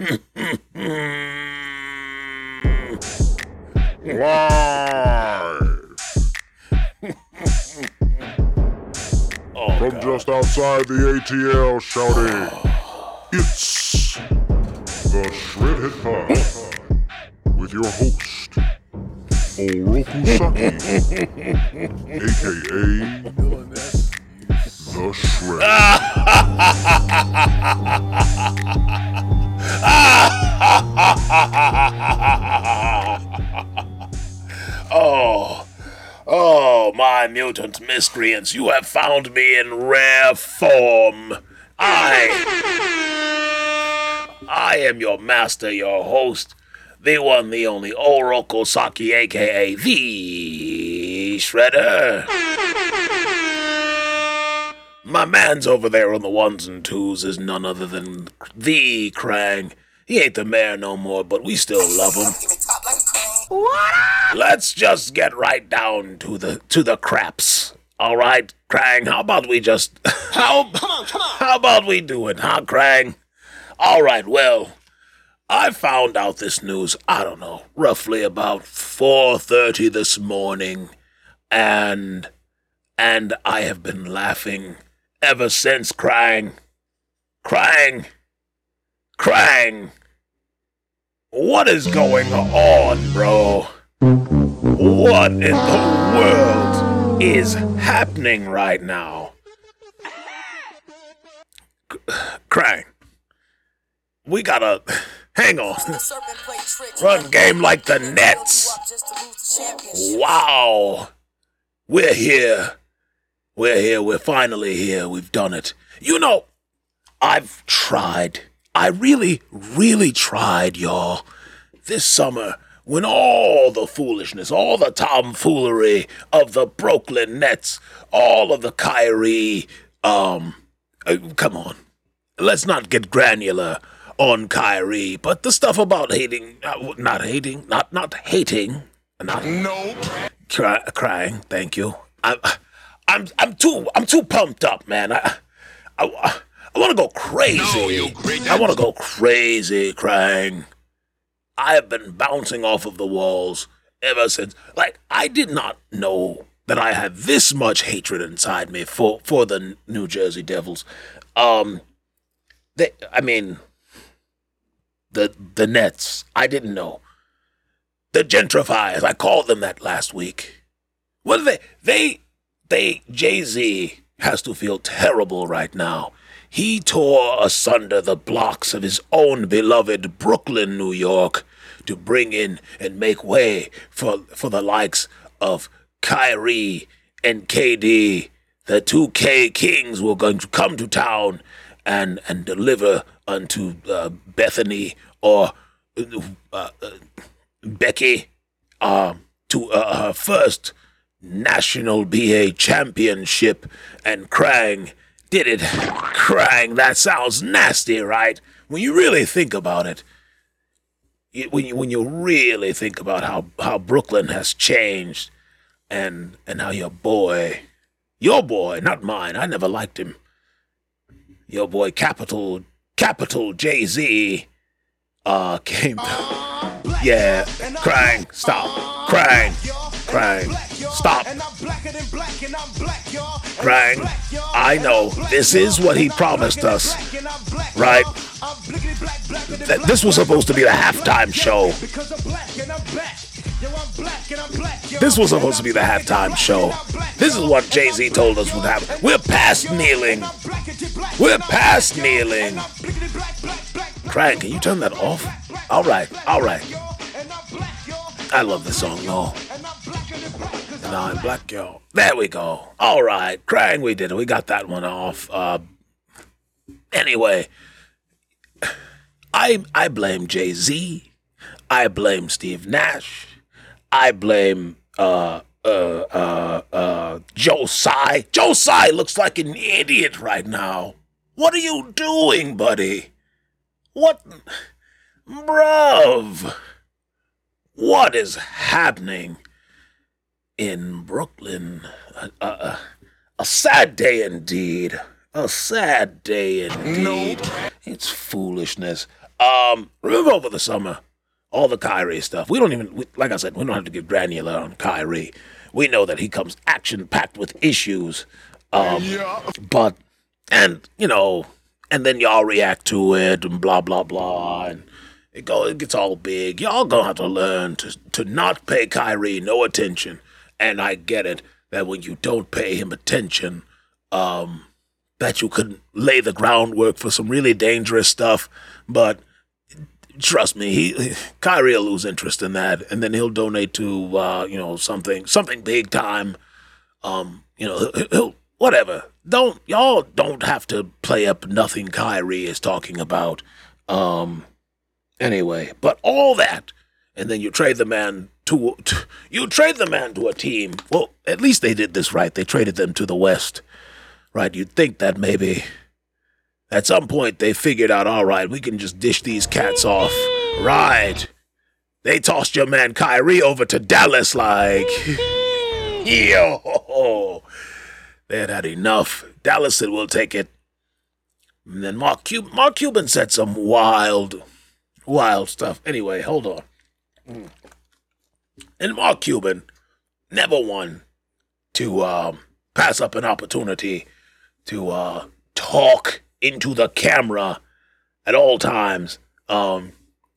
Live Oh, from God. just outside the ATL shouting, it's the Shredhead Pod with your host, Oroku Saki, aka the Shred. oh, oh, my mutant miscreants, you have found me in rare form. I, I am your master, your host, the one, the only Oroku Saki, aka the Shredder. My man's over there on the ones and twos is none other than the Krang. He ain't the mayor no more, but we still love him. What? Let's just get right down to the to the craps. All right, Krang. How about we just how how about we do it, huh, Krang? All right. Well, I found out this news. I don't know, roughly about four thirty this morning, and and I have been laughing ever since. Krang, Krang, Krang. What is going on, bro? What in the world is happening right now? Krang, we gotta hang on. Run game like the Nets. Wow, we're here. We're here. We're finally here. We've done it. You know, I've tried. I really, really tried, y'all. This summer, when all the foolishness, all the tomfoolery of the Brooklyn Nets, all of the Kyrie, um, uh, come on, let's not get granular on Kyrie, but the stuff about hating, uh, not hating, not not hating, not cry, crying. Thank you. I'm, I'm, I'm too, I'm too pumped up, man. I, I, I want to go crazy. I want to go crazy, crying. I have been bouncing off of the walls ever since. Like I did not know that I had this much hatred inside me for for the New Jersey Devils. Um, they, I mean, the the Nets. I didn't know. The gentrifiers. I called them that last week. What are they? They they Jay Z has to feel terrible right now. He tore asunder the blocks of his own beloved Brooklyn, New York, to bring in and make way for for the likes of Kyrie and KD. The two K Kings were going to come to town and and deliver unto uh, Bethany or uh, uh, Becky um, to uh, her first national BA championship, and Krang did it. Krang, that sounds nasty, right? When you really think about it, you, when you when you really think about how how Brooklyn has changed, and and how your boy, your boy, not mine, I never liked him. Your boy, capital capital Jay Z, uh, came. Yeah, crying, stop, crying, crying, stop, crying. I know this is what he promised us, right? Th- This was supposed to be the halftime show. This was supposed to be the halftime show. This is what Jay Z told us would happen. We're past kneeling. We're past kneeling. Crying, can you turn that off? All right, all right. I love the song, though. I'm black, Girl. There we go. All right, crying, we did it. We got that one off. Uh, anyway, I I blame Jay Z. I blame Steve Nash. I blame uh uh uh uh Joe Tsai. Joe Tsai looks like an idiot right now. What are you doing, buddy? What, bruv? What is happening in Brooklyn? A, a, a sad day indeed. A sad day indeed. It's foolishness. Um, remember over the summer, all the Kyrie stuff. We don't even, we, like I said, we don't have to get granular on Kyrie. We know that he comes action packed with issues. Um, but and you know, and then y'all react to it and blah blah blah, and it go it gets all big. Y'all gonna have to learn to to not pay Kyrie no attention. And I get it that when you don't pay him attention, um, that you could lay the groundwork for some really dangerous stuff. But trust me, he Kyrie will lose interest in that, and then he'll donate to uh, you know something something big time. Um, you know, he'll, he'll whatever. Don't y'all don't have to play up nothing Kyrie is talking about. Um, anyway, but all that, and then you trade the man to, to you trade the man to a team. Well, at least they did this right. They traded them to the West, right? You'd think that maybe at some point they figured out, all right, we can just dish these cats off, right? They tossed your man Kyrie over to Dallas, like, yo, they had had enough. Dallas said, we'll take it. And then Mark, Cub- Mark Cuban said some wild, wild stuff. Anyway, hold on. Mm. And Mark Cuban never one to um, pass up an opportunity to uh, talk into the camera at all times. Um,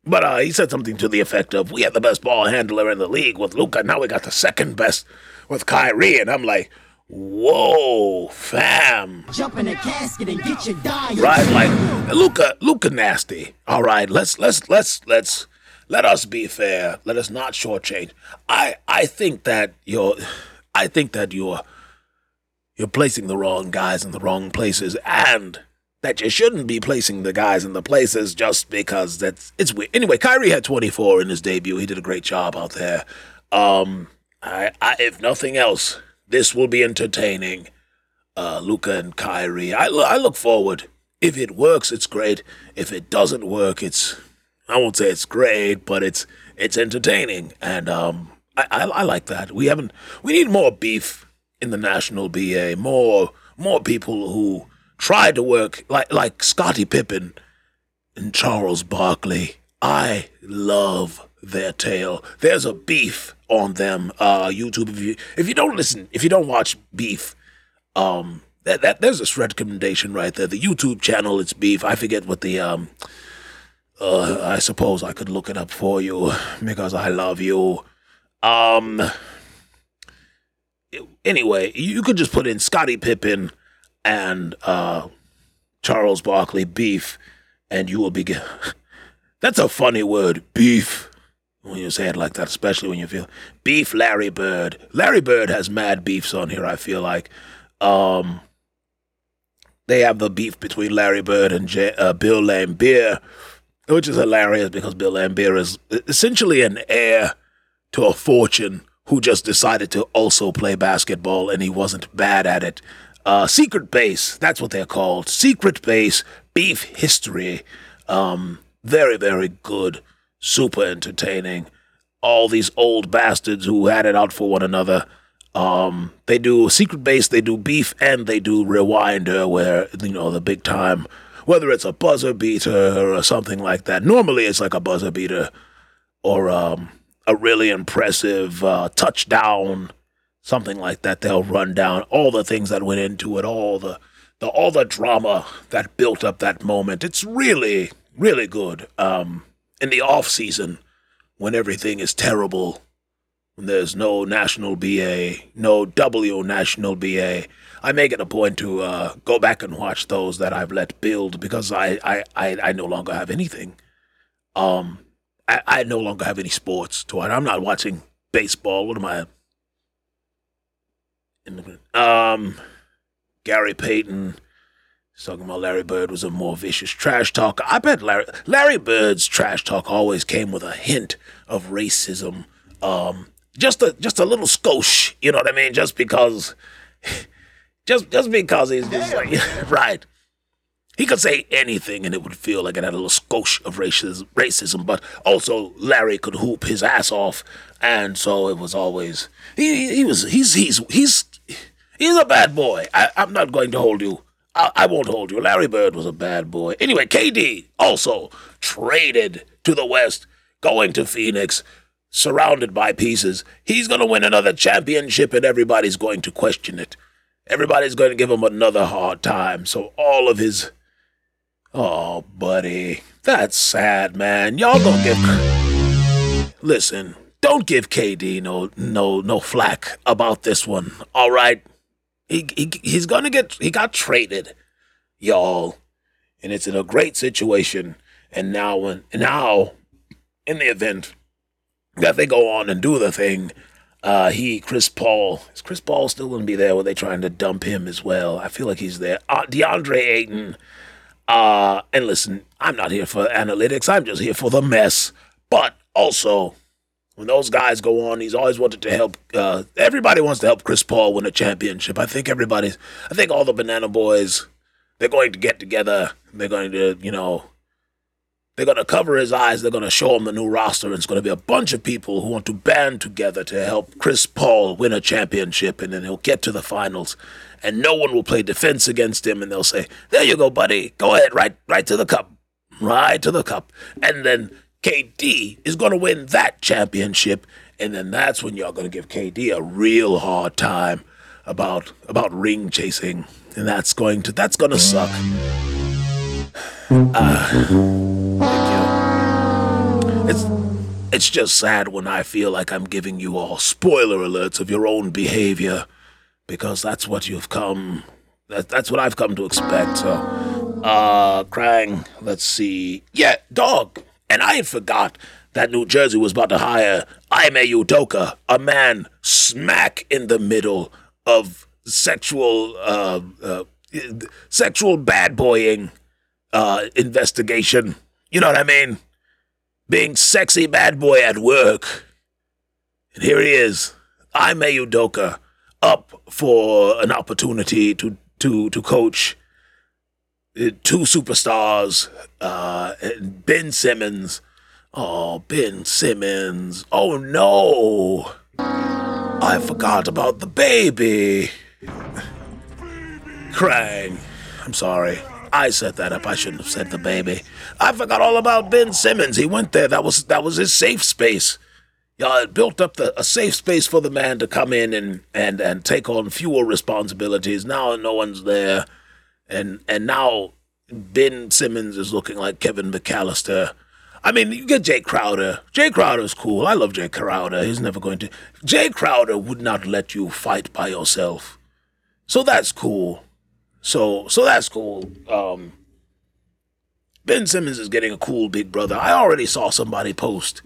but uh, he said something to the effect of, "We had the best ball handler in the league with Luka. Now we got the second best with Kyrie." And I'm like, "Whoa, fam!" Jump in a casket and get your die. Right? Like Luka, Luka, nasty. All right, let's let's let's let's let us be fair. Let us not shortchange. I I think that you're, I think that you're, you're placing the wrong guys in the wrong places, and that you shouldn't be placing the guys in the places just because that's it's weird. Anyway, Kyrie had 24 in his debut. He did a great job out there. Um, I, I if nothing else, this will be entertaining. Uh, Luka and Kyrie. I, I look forward. If it works, it's great. If it doesn't work, it's I won't say it's great, but it's it's entertaining, and um, I, I I like that. We haven't we need more beef in the national BA. More more people who try to work like like Scottie Pippen and Charles Barkley. I love their tale. There's a beef on them. Uh, YouTube. If you if you don't listen, if you don't watch Beef, um, that that there's a recommendation right there. The YouTube channel, it's Beef. I forget what the um. Uh, I suppose I could look it up for you because I love you. Um. Anyway, you could just put in Scottie Pippen and uh, Charles Barkley beef, and you will be. g- That's a funny word, beef. When you say it like that, especially when you feel beef, Larry Bird. Larry Bird has mad beefs on here. I feel like, um, they have the beef between Larry Bird and J- uh, Bill Laimbeer, which is hilarious because Bill Laimbeer is essentially an heir to a fortune who just decided to also play basketball and he wasn't bad at it. Uh, Secret Base, that's what they're called. Secret Base Beef History. Um, very, very good. Super entertaining. All these old bastards who had it out for one another. Um, they do Secret Base, they do Beef, and they do Rewinder, where, you know, the big time, whether it's a buzzer beater or something like that. Normally it's like a buzzer beater or um, a really impressive uh, touchdown, something like that. They'll run down all the things that went into it, all the, the all the drama that built up that moment. It's really, really good. Um, in the off season, when everything is terrible, when there's no national BA, no W national BA, I make it a point to uh, go back and watch those that I've let build because I, I, I, I no longer have anything. Um, I, I no longer have any sports to watch. I'm not watching baseball. What am I? Um, Gary Payton. He's talking about Larry Bird was a more vicious trash talker. I bet Larry Larry Bird's trash talk always came with a hint of racism. Um, just a just a little skosh, you know what I mean? Just because, just just because he's just like right. He could say anything and it would feel like it had a little skosh of racism, racism, but also Larry could hoop his ass off, and so it was always he. He was he's he's he's he's a bad boy. I, I'm not going to hold you I, I won't hold you. Larry Bird was a bad boy. Anyway, KD also traded to the West, going to Phoenix, surrounded by pieces. He's going to win another championship, and everybody's going to question it. Everybody's going to give him another hard time. So all of his. Oh, buddy. That's sad, man. Y'all don't give. Listen, don't give KD no no no flack about this one. All right, he, he he's gonna get he got traded, y'all, and it's in a great situation. And now when now, in the event that they go on and do the thing, uh, he Chris Paul is Chris Paul still gonna be there? Were they trying to dump him as well? I feel like he's there. Uh, DeAndre Ayton. Uh, and listen, I'm not here for analytics. I'm just here for the mess. But also, when those guys go on, he's always wanted to help. Uh, everybody wants to help Chris Paul win a championship. I think everybody's. I think all the Banana Boys, they're going to get together. They're going to, you know, they're going to cover his eyes. They're going to show him the new roster. And it's going to be a bunch of people who want to band together to help Chris Paul win a championship. And then he'll get to the finals. And no one will play defense against him. And they'll say, There you go, buddy. Go ahead, right, right to the cup. Right to the cup. And then KD is going to win that championship. And then that's when y'all going to give KD a real hard time about about ring chasing. And that's going to that's going to suck. Uh. It's it's just sad when I feel like I'm giving you all spoiler alerts of your own behavior because that's what you've come that, that's what I've come to expect. So, uh, Krang, let's see. Yeah, dog. And I had forgot that New Jersey was about to hire Ime Udoka, a man smack in the middle of sexual, uh, uh, sexual bad boying, uh, investigation. You know what I mean? Being sexy bad boy at work. And here he is, Ime Udoka, up for an opportunity to to to coach uh, two superstars, uh, Ben Simmons. Oh, Ben Simmons. Oh no. I forgot about the baby. Krang. I'm sorry. I set that up. I shouldn't have said the baby. I forgot all about Ben Simmons. He went there. That was that was his safe space. Yeah, it built up the, a safe space for the man to come in and, and, and take on fewer responsibilities. Now no one's there, and and now Ben Simmons is looking like Kevin McCallister. I mean, you get Jae Crowder. Jae Crowder's cool. I love Jae Crowder. He's never going to. Jae Crowder would not let you fight by yourself, so that's cool. So so that's cool. Um, Ben Simmons is getting a cool big brother. I already saw somebody post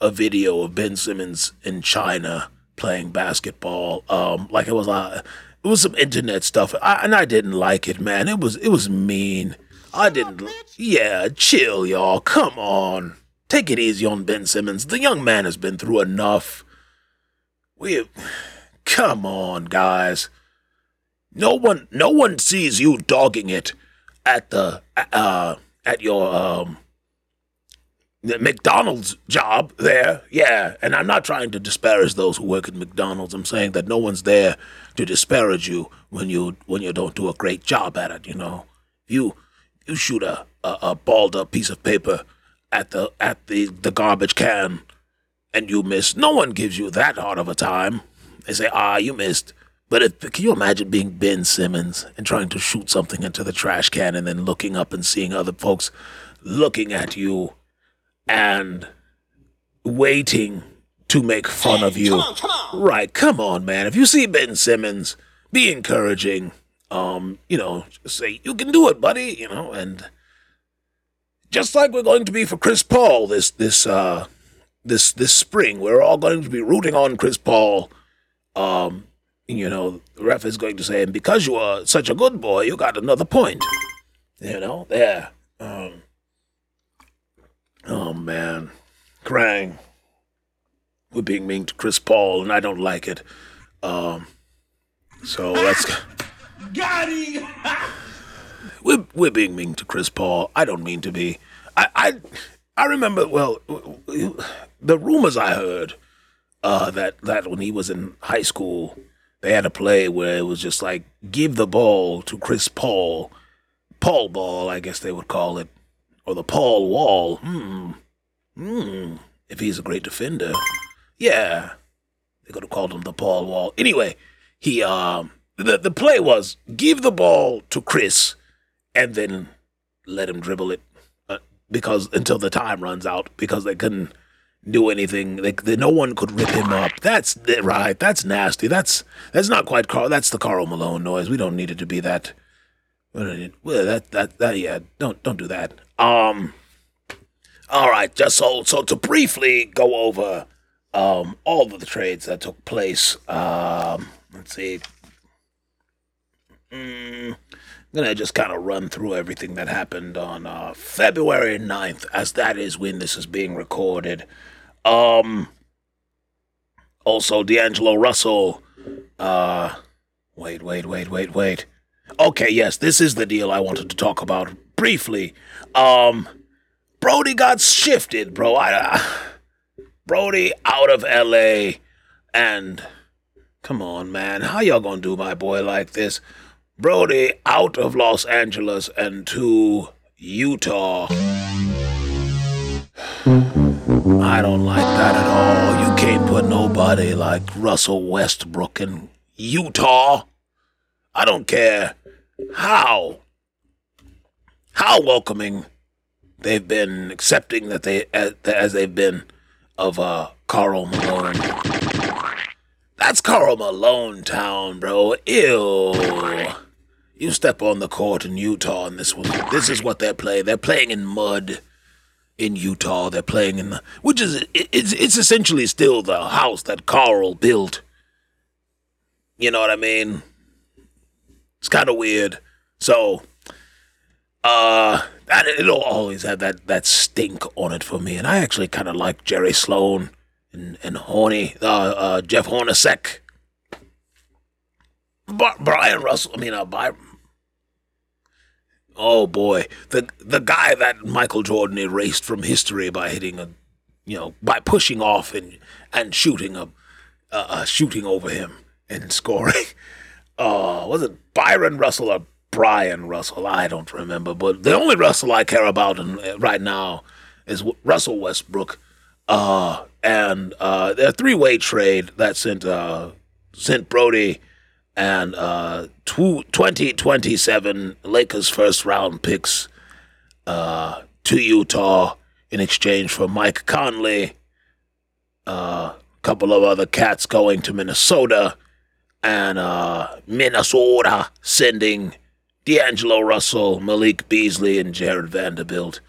a video of Ben Simmons in China playing basketball. Um, like it was uh, it was some internet stuff, I, and I didn't like it, man. It was it was mean. I didn't. Yeah, chill, y'all. Come on, take it easy on Ben Simmons. The young man has been through enough. We, come on, guys. No one, no one sees you dogging it at the uh at your um McDonald's job there. Yeah, and I'm not trying to disparage those who work at McDonald's. I'm saying that no one's there to disparage you when you when you don't do a great job at it. You know, you you shoot a a, a balled up piece of paper at the at the the garbage can, and you miss. No one gives you that hard of a time. They say, ah, you missed. But if, can you imagine being Ben Simmons and trying to shoot something into the trash can and then looking up and seeing other folks looking at you and waiting to make fun of you? Come on, come on. Right, come on, man. If you see Ben Simmons, be encouraging. Um, you know, just say you can do it, buddy. You know, and just like we're going to be for Chris Paul this this uh this this spring, we're all going to be rooting on Chris Paul. Um, you know, the ref is going to say, and because you are such a good boy, you got another point. You know, there. Um, oh man, Krang, we're being mean to Chris Paul, and I don't like it. Um, so let's. Got him! we're we're being mean to Chris Paul. I don't mean to be. I I, I remember well the rumors I heard uh, that that when he was in high school they had a play where it was just like give the ball to Chris Paul, Paul ball, I guess they would call it, or the Paul Wall. Hmm. Hmm. If he's a great defender, yeah, they could have called him the Paul Wall. Anyway, he um the the play was give the ball to Chris, and then let him dribble it, uh, because until the time runs out because they couldn't do anything. Like they, no one could rip him up. That's right. That's nasty. That's that's not quite Karl. That's the Karl Malone noise. We don't need it to be that. Well, that that that yeah. Don't don't do that. Um. All right. Just so so to briefly go over um all of the trades that took place. Um. Let's see. Mm, I'm gonna just kind of run through everything that happened on uh, February 9th, as that is when this is being recorded. Um. Also, D'Angelo Russell. Uh. Wait, wait, wait, wait, wait. Okay, yes, this is the deal I wanted to talk about briefly. Um. Brody got shifted, bro. I. Uh, Brody out of LA and. Come on, man. How y'all gonna do my boy like this? Brody out of Los Angeles and to Utah. I don't like that at all. You can't put nobody like Russell Westbrook in Utah. I don't care how how welcoming they've been accepting that they as, as they've been of uh Karl Malone. That's Karl Malone town, bro. Ew. You step on the court in Utah, and this was this is what they're playing. They're playing in mud in Utah. They're playing in the which is it's it's essentially still the house that Karl built. You know what I mean? It's kind of weird. So, uh, that it'll always have that that stink on it for me. And I actually kind of like Jerry Sloan and and Horny, uh, uh, Jeff Hornacek, Brian Russell. I mean, uh, Byron. Oh boy, the the guy that Michael Jordan erased from history by hitting a, you know, by pushing off and and shooting a, uh shooting over him and scoring. Uh, was it Byron Russell or Brian Russell? I don't remember, but the only Russell I care about in, uh, right now is Russell Westbrook. Uh, and uh, a three-way trade that sent uh, sent Brody and uh, two, 2027 Lakers first round picks uh, to Utah in exchange for Mike Conley, a uh, couple of other cats going to Minnesota, and uh, Minnesota sending D'Angelo Russell, Malik Beasley, and Jarred Vanderbilt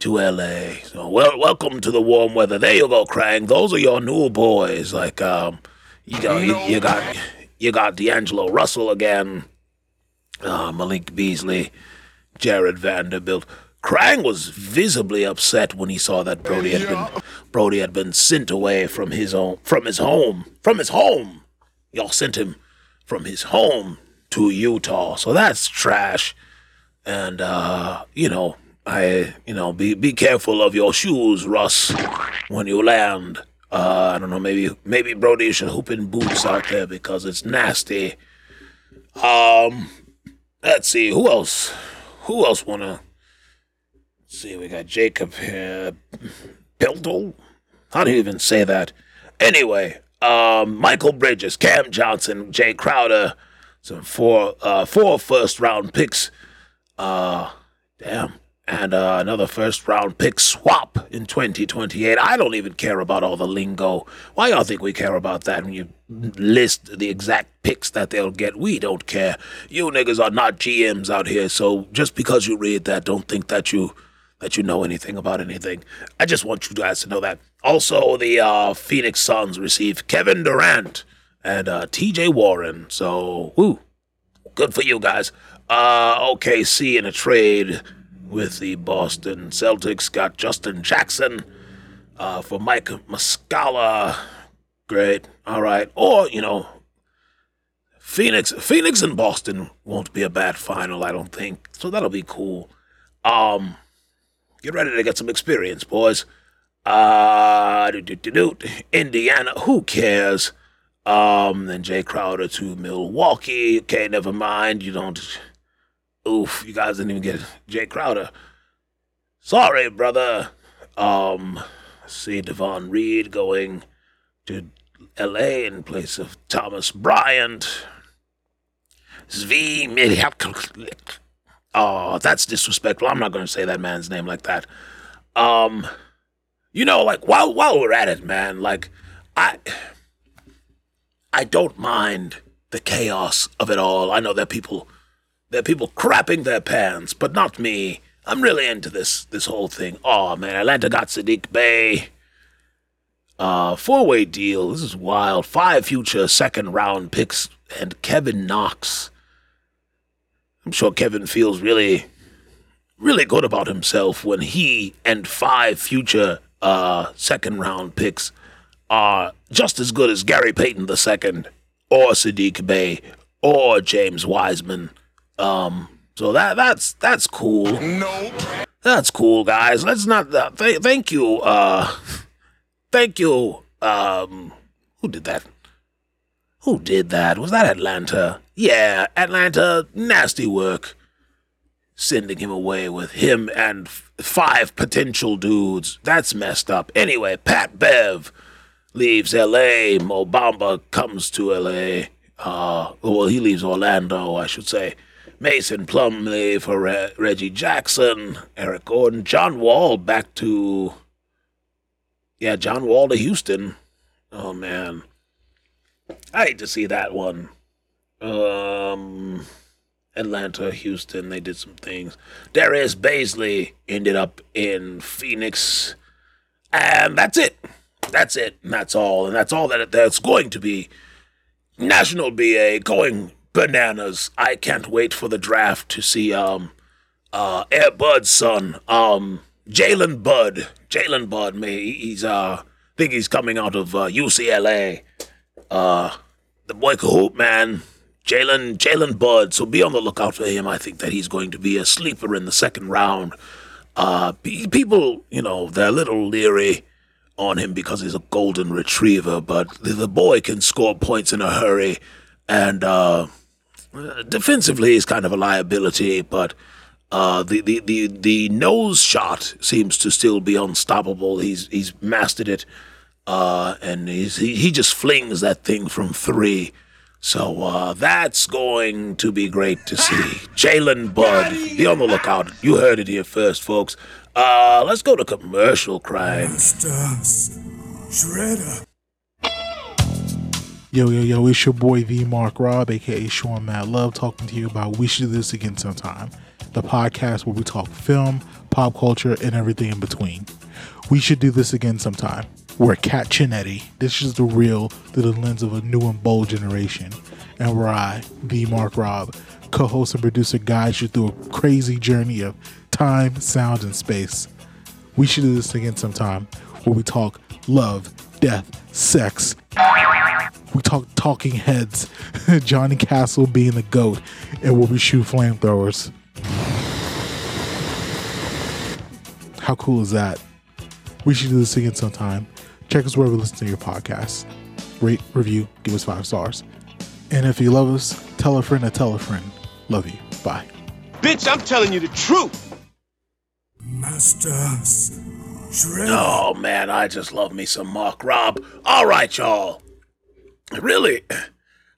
to LA. So well, welcome to the warm weather. There you go, Krang. Those are your new boys. Like um, you got you, you got you got D'Angelo Russell again, uh, Malik Beasley, Jarred Vanderbilt. Krang was visibly upset when he saw that Brody had been Brody had been sent away from his own from his home from his home. Y'all sent him from his home to Utah, so that's trash. And uh, you know, I you know be be careful of your shoes, Russ, when you land. Uh, I don't know, maybe maybe Brody should hoop in boots out there because it's nasty. Um, let's see who else. Who else wanna? See, we got Jakob here. Piltle? How do you even say that? Anyway, um, Mikal Bridges, Cam Johnson, Jae Crowder, some four uh four first round picks. Uh, damn and uh, another first round pick swap in 2028. I don't even care about all the lingo. Why y'all think we care about that when you list the exact picks that they'll get? We don't care. You niggas are not GMs out here, so just because you read that, don't think that you that you know anything about anything. I just want you guys to know that. Also, the uh, Phoenix Suns received Kevin Durant and uh, T.J. Warren. So, woo, good for you guys. Uh, OKC in a trade with the Boston Celtics. Got Justin Jackson uh, for Mike Muscala. Great. All right. Or, you know, Phoenix Phoenix and Boston won't be a bad final, I don't think. So that'll be cool. Um get ready to get some experience, boys. Uh Indiana, who cares? Um, then Jae Crowder to Milwaukee. Okay, never mind. You don't. Oof, you guys didn't even get Jae Crowder. Sorry, brother. Um, see Davon Reed going to L.A. in place of Thomas Bryant. Zvi Oh, that's disrespectful. I'm not going to say that man's name like that. Um, you know, like while while we're at it, man, like I I don't mind the chaos of it all. I know that people there are people crapping their pants, but not me. I'm really into this this whole thing. Oh man, Atlanta got Saddiq Bey. Uh, four way deal. This is wild. Five future second round picks and Kevin Knox. I'm sure Kevin feels really, really good about himself when he and five future uh, second round picks are just as good as Gary Payton II or Saddiq Bey or James Wiseman. Um, so that that's that's cool. Nope. That's cool, guys. Let's not. Uh, th- thank you. Uh, thank you. Um, who did that? Who did that? Was that Atlanta? Yeah, Atlanta. Nasty work. Sending him away with him and f- five potential dudes. That's messed up. Anyway, Pat Bev leaves L.A. Mo Bamba comes to L.A. Uh, well, he leaves Orlando, I should say. Mason Plumlee for Re- Reggie Jackson, Eric Gordon, John Wall back to. Yeah, John Wall to Houston. Oh man, I hate to see that one. Um, Atlanta, Houston, they did some things. Darius Bazley ended up in Phoenix, and that's it. That's it. And that's all. And that's all that that's going to be. National BA going bananas. I can't wait for the draft to see um uh Air Bud's son, um Jalen Bud. Jalen Bud, me he's uh think he's coming out of uh, UCLA. Uh the boy can hoop, man. Jalen Jalen Bud, so be on the lookout for him. I think that he's going to be a sleeper in the second round. Uh, pe- people, you know, they're a little leery on him because he's a golden retriever, but the boy can score points in a hurry, and uh, defensively he's kind of a liability, but uh, the, the, the, the nose shot seems to still be unstoppable. He's he's mastered it, uh, and he's, he he just flings that thing from three. So uh, that's going to be great to see. Jalen Bud, be on the lookout. You heard it here first, folks. Uh, let's go to commercial crime. Stars. Shredder. Yo, yo, yo, it's your boy V Mark Rob, aka Sean Mad Love, talking to you about We Should Do This Again Sometime, the podcast where we talk film, pop culture, and everything in between. We should do this again sometime. We're Cat Chinetti. This is the real through the lens of a new and bold generation. And where I, V Mark Rob, co host and producer, guides you through a crazy journey of time, sound, and space. We should do this again sometime where we talk love, death, sex, we talk talking heads, Johnny Castle being the goat, and we'll be shoot flamethrowers. How cool is that? We should do this again sometime. Check us wherever you listen to your podcast. Rate, review, give us five stars. And if you love us, tell a friend to tell a friend. Love you. Bye. Bitch, I'm telling you the truth. Masters. Oh man, I just love me some Mark Rob. All right, y'all. Really,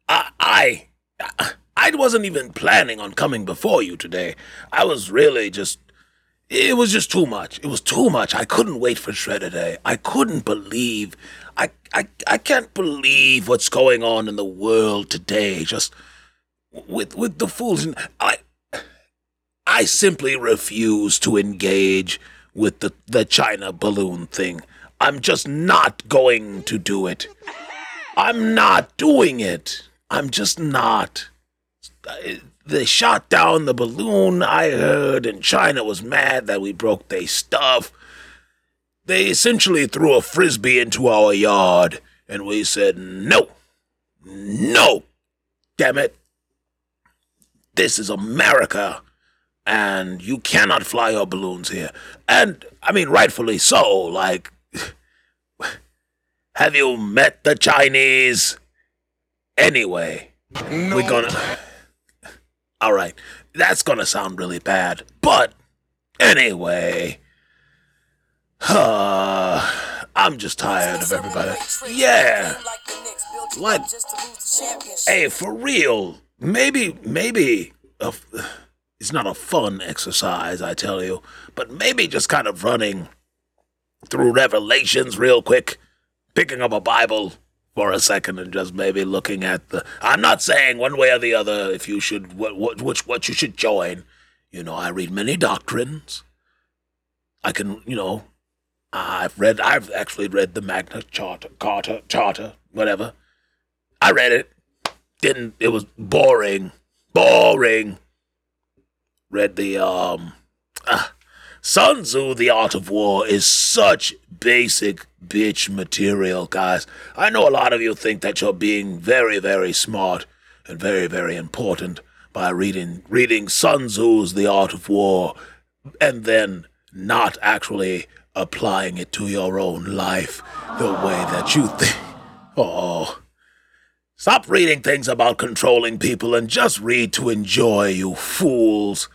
I, I, I wasn't even planning on coming before you today. I was really just. It was just too much. It was too much. I couldn't wait for Shredder Day. I couldn't believe. I, I, I can't believe what's going on in the world today. Just with with the fools. And I, I simply refuse to engage with the, the China balloon thing. I'm just not going to do it. I'm not doing it. I'm just not. They shot down the balloon, I heard, and China was mad that we broke their stuff. They essentially threw a frisbee into our yard, and we said, no. No. Damn it. This is America and you cannot fly your balloons here. And I mean, rightfully so. Like, have you met the Chinese? Anyway, we're gonna. All right, that's gonna sound really bad, but anyway, uh, I'm just tired of everybody. Yeah, like, hey, for real. Maybe, maybe f it's not a fun exercise, I tell you, but maybe just kind of running through Revelations real quick, picking up a Bible for a second and just maybe looking at the. I'm not saying one way or the other if you should what what which what you should join. You know, I read many doctrines. I can, you know, I've read. I've actually read the Magna Charta, Carta, Charter, whatever. I read it. Didn't. It was boring. Boring. Read the um. ah, Sun Tzu, The Art of War, is such basic bitch material, guys. I know a lot of you think that you're being very, very smart and very, very important by reading reading Sun Tzu's The Art of War and then not actually applying it to your own life the way that you think. Oh. Stop reading things about controlling people and just read to enjoy, you fools.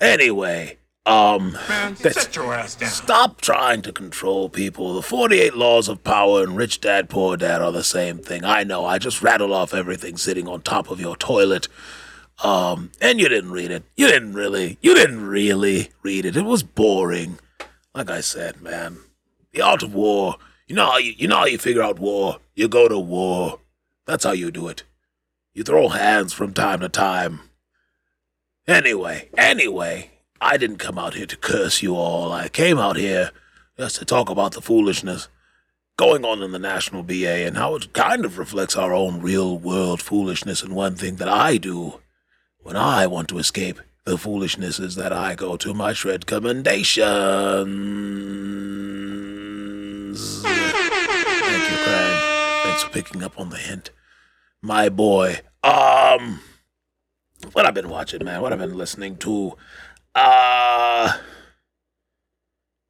Anyway, um, Man, sit your ass down. Stop trying to control people. The 48 laws of power and rich dad, poor dad are the same thing. I know. I just rattle off everything sitting on top of your toilet. Um, and you didn't read it. You didn't really. You didn't really read it. It was boring. Like I said, man. The art of war. You know how you, you know how you figure out war? You go to war. That's how you do it. You throw hands from time to time. Anyway, anyway, I didn't come out here to curse you all. I came out here just to talk about the foolishness going on in the National BA and how it kind of reflects our own real world foolishness. And one thing that I do when I want to escape the foolishness is that I go to my shred commendations. Thank you, Craig. Thanks for picking up on the hint. My boy. Um, what I've been watching, man. What I've been listening to. Uh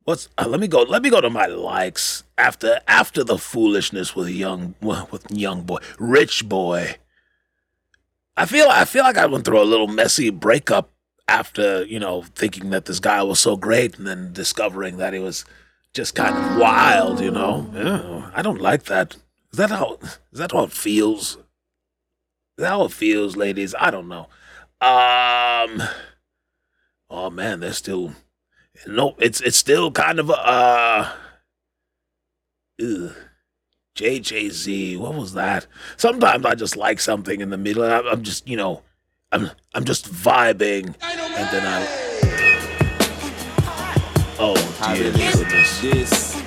what's uh, let me go let me go to my likes after after the foolishness with young with young boy rich boy i feel i feel like i went through a little messy breakup after you know thinking that this guy was so great and then discovering that he was just kind of wild you know yeah, i don't like that is that how is that how it feels how it feels ladies i don't know um Oh man, they're still no. It's it's still kind of a uh, ugh. JJZ. What was that? Sometimes I just like something in the middle, and I'm, I'm just you know, I'm I'm just vibing, and then I. Oh dear goodness! This,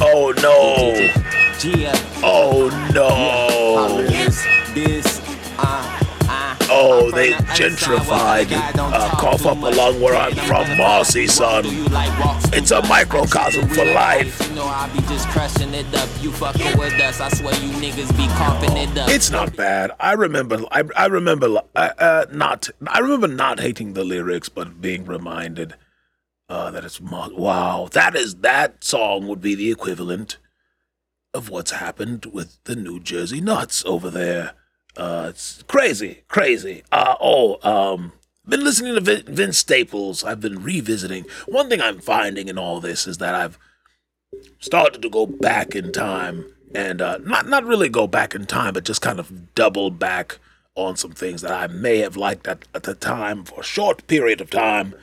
Oh no! Oh no! this. Oh, they the other side, gentrified what the guy don't uh, cough up along where I'm from, Marcy, son. do you like, walks too It's a microcosm for life. You know I be just crushing it up. You fucking with us. I swear you niggas be coughing it up. It's not bad. I remember. I, I remember. Uh, uh, not. I remember not hating the lyrics, but being reminded uh, that it's wow. That is that song would be the equivalent of what's happened with the New Jersey Nuts over there. Uh, it's crazy, crazy. Uh, oh, um, been listening to Vin- Vince Staples. I've been revisiting. One thing I'm finding in all this is that I've started to go back in time and uh, not not really go back in time, but just kind of double back on some things that I may have liked at, at the time for a short period of time.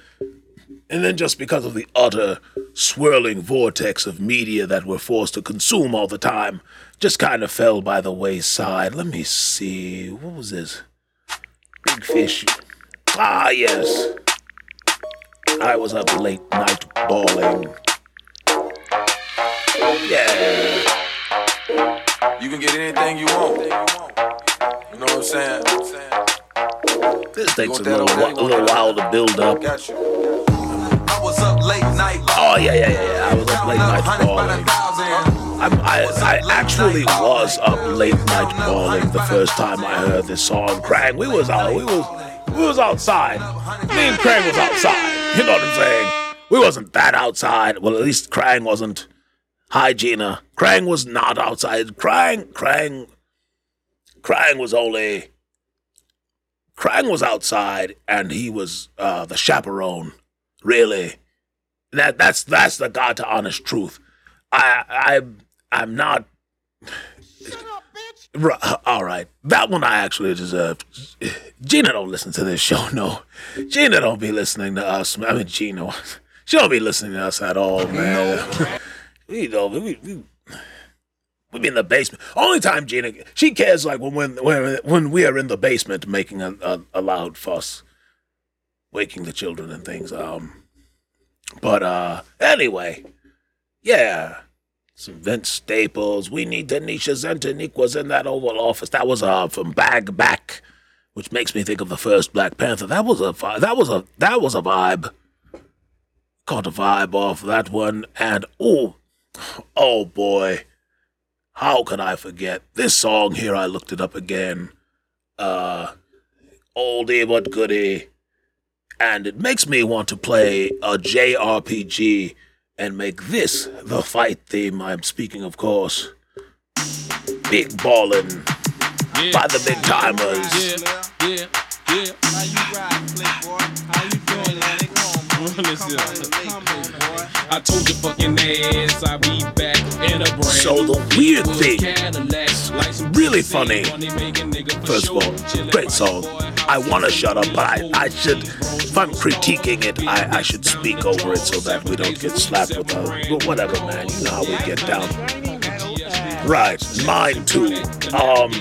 And then just because of the utter swirling vortex of media that we're forced to consume all the time, just kind of fell by the wayside. Let me see. What was this? Big fish. Ah, yes. I was up late night bawling. Yeah. You can get anything you want. You know what I'm saying? This takes a little, a little while to build up. Got you. I was up late night. Oh yeah, yeah, yeah. yeah. I was up late night bawling. I'm, I, I actually was up late night bawling the first time I heard this song. Krang, we was out, we was, we was outside. Me and Krang was outside. You know what I'm saying? We wasn't that outside. Well, at least Krang wasn't. Hi, Gina. Krang was not outside. Krang, Krang, Krang was only Krang was outside and he was uh, the chaperone. Really, that that's that's the God to honest truth. I I I'm not. Ru- All right, that one I actually deserved. Gina don't listen to this show. No, Gina don't be listening to us. I mean, Gina, she don't be listening to us at all, man. No. we don't. We, we, we be in the basement. Only time Gina she cares like when when when, when we are in the basement making a, a, a loud fuss, waking the children and things. Um, but uh, anyway, yeah. Some Vince Staples. We need Denisha Zentanique was in that Oval Office. That was uh from BagBak, which makes me think of the first Black Panther. That was a that was a that was a vibe. Caught a vibe off that one, and oh, oh boy, how could I forget this song here? I looked it up again. Uh, oldie but goodie, and it makes me want to play a JRPG and make this the fight theme. I'm speaking, of course. Big Ballin' by the Big Tymers. Yeah, yeah, yeah. How you ride, playboy? How you doing, Atlantic? Listen, I told you fucking ass I'll be back in a brand So the weird thing, Cadillac, like some really funny. money making nigga for First of all, great song. I want to shut up, but I, I should, if I'm critiquing it, I, I should speak over it so that we don't get slapped with a, but whatever, man. You know how we get down. Right, mine too. Um,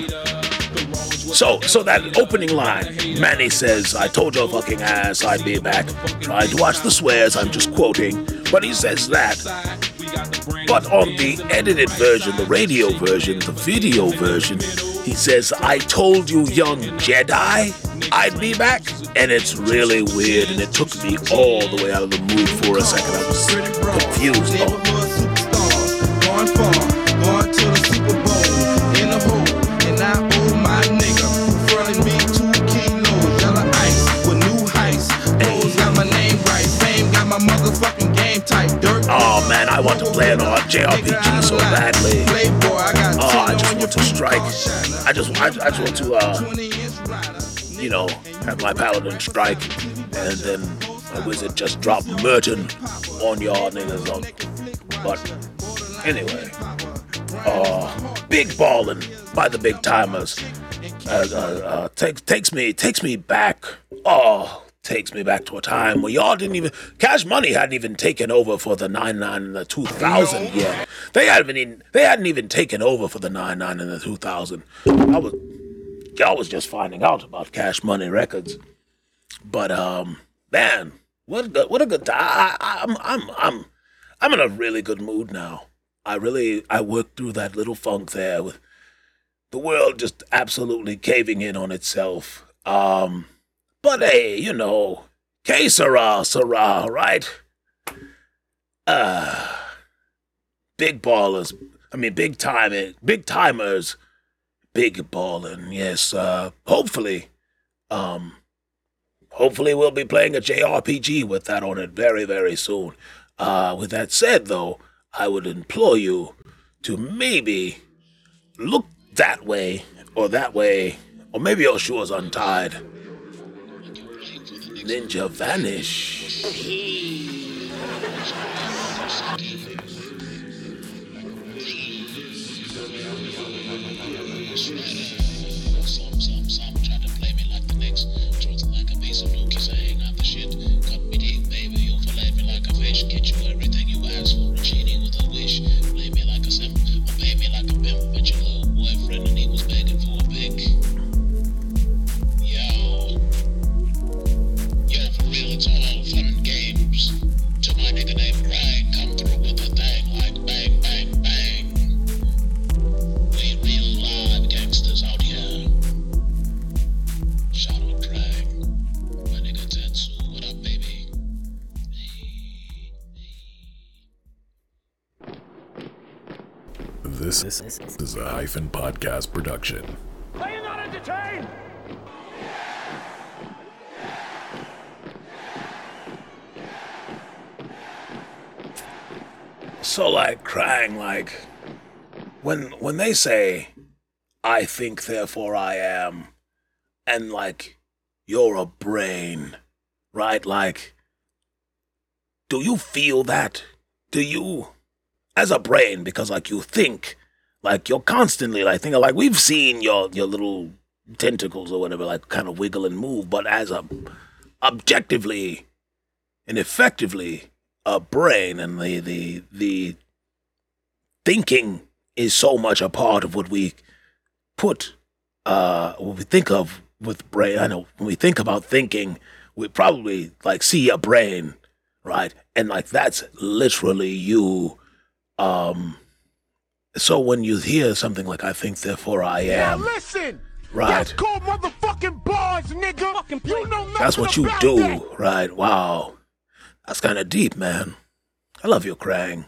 so, so that opening line, Mannie says, I told your fucking ass I'd be back. Trying to watch the swears, I'm just quoting. But he says that. But on the edited version, the radio version, the video version, he says, I told you, young Jedi, I'd be back. And it's really weird, and it took me all the way out of the mood for a second. I was confused. Oh. Oh, man, I want to play on JRPG so badly. I Oh, I just want to strike. I just, I, I just want to, uh, 20 inch rider. you know, have my paladin strike, and then my wizard just drop Merton on y'all niggas. On. But anyway, uh, big ballin' by the Big Tymers. Uh, uh, uh, takes takes me takes me back. Oh, takes me back to a time where y'all didn't even Cash Money hadn't even taken over for the nine nine and the two thousand yet. They hadn't even they hadn't even taken over for the nine nine and the two thousand. I was y'all was just finding out about Cash Money Records. But um, man, what a good, what a good time. I, I, I'm I'm I'm I'm in a really good mood now. I really I worked through that little funk there with the world just absolutely caving in on itself. Um, but hey, you know, que sera, sera, right? Uh, big ballers. I mean, big timing, Big Tymers big ballin', yes. Uh, hopefully, um, hopefully we'll be playing a JRPG with that on it very, very soon. Uh, with that said, though, I would implore you to maybe look that way or that way, or maybe your shoes untied. Ninja vanish. Some, some, some try to play me like the next. Truth like a piece of Luke saying I'm the shit. Cut me deep, baby, you fillet me like a fish. Get you everything you ask for, is a hyphen podcast production. so like crying like when when they say I think, therefore I am. And like, you're a brain, right? Like, do you feel that? Do you, as a brain, because like you think, like you're constantly like thinking, like we've seen your your little tentacles or whatever, like kind of wiggle and move, but as a objectively and effectively a brain and the the the thinking is so much a part of what we put uh what we think of with brain i know when we think about thinking we probably like see a brain right? And like that's literally you um so when you hear something like i think therefore i am listen! right That's called motherfucking bars, nigga! You know nothing that's what you about do that. right wow that's kind of deep man i love you krang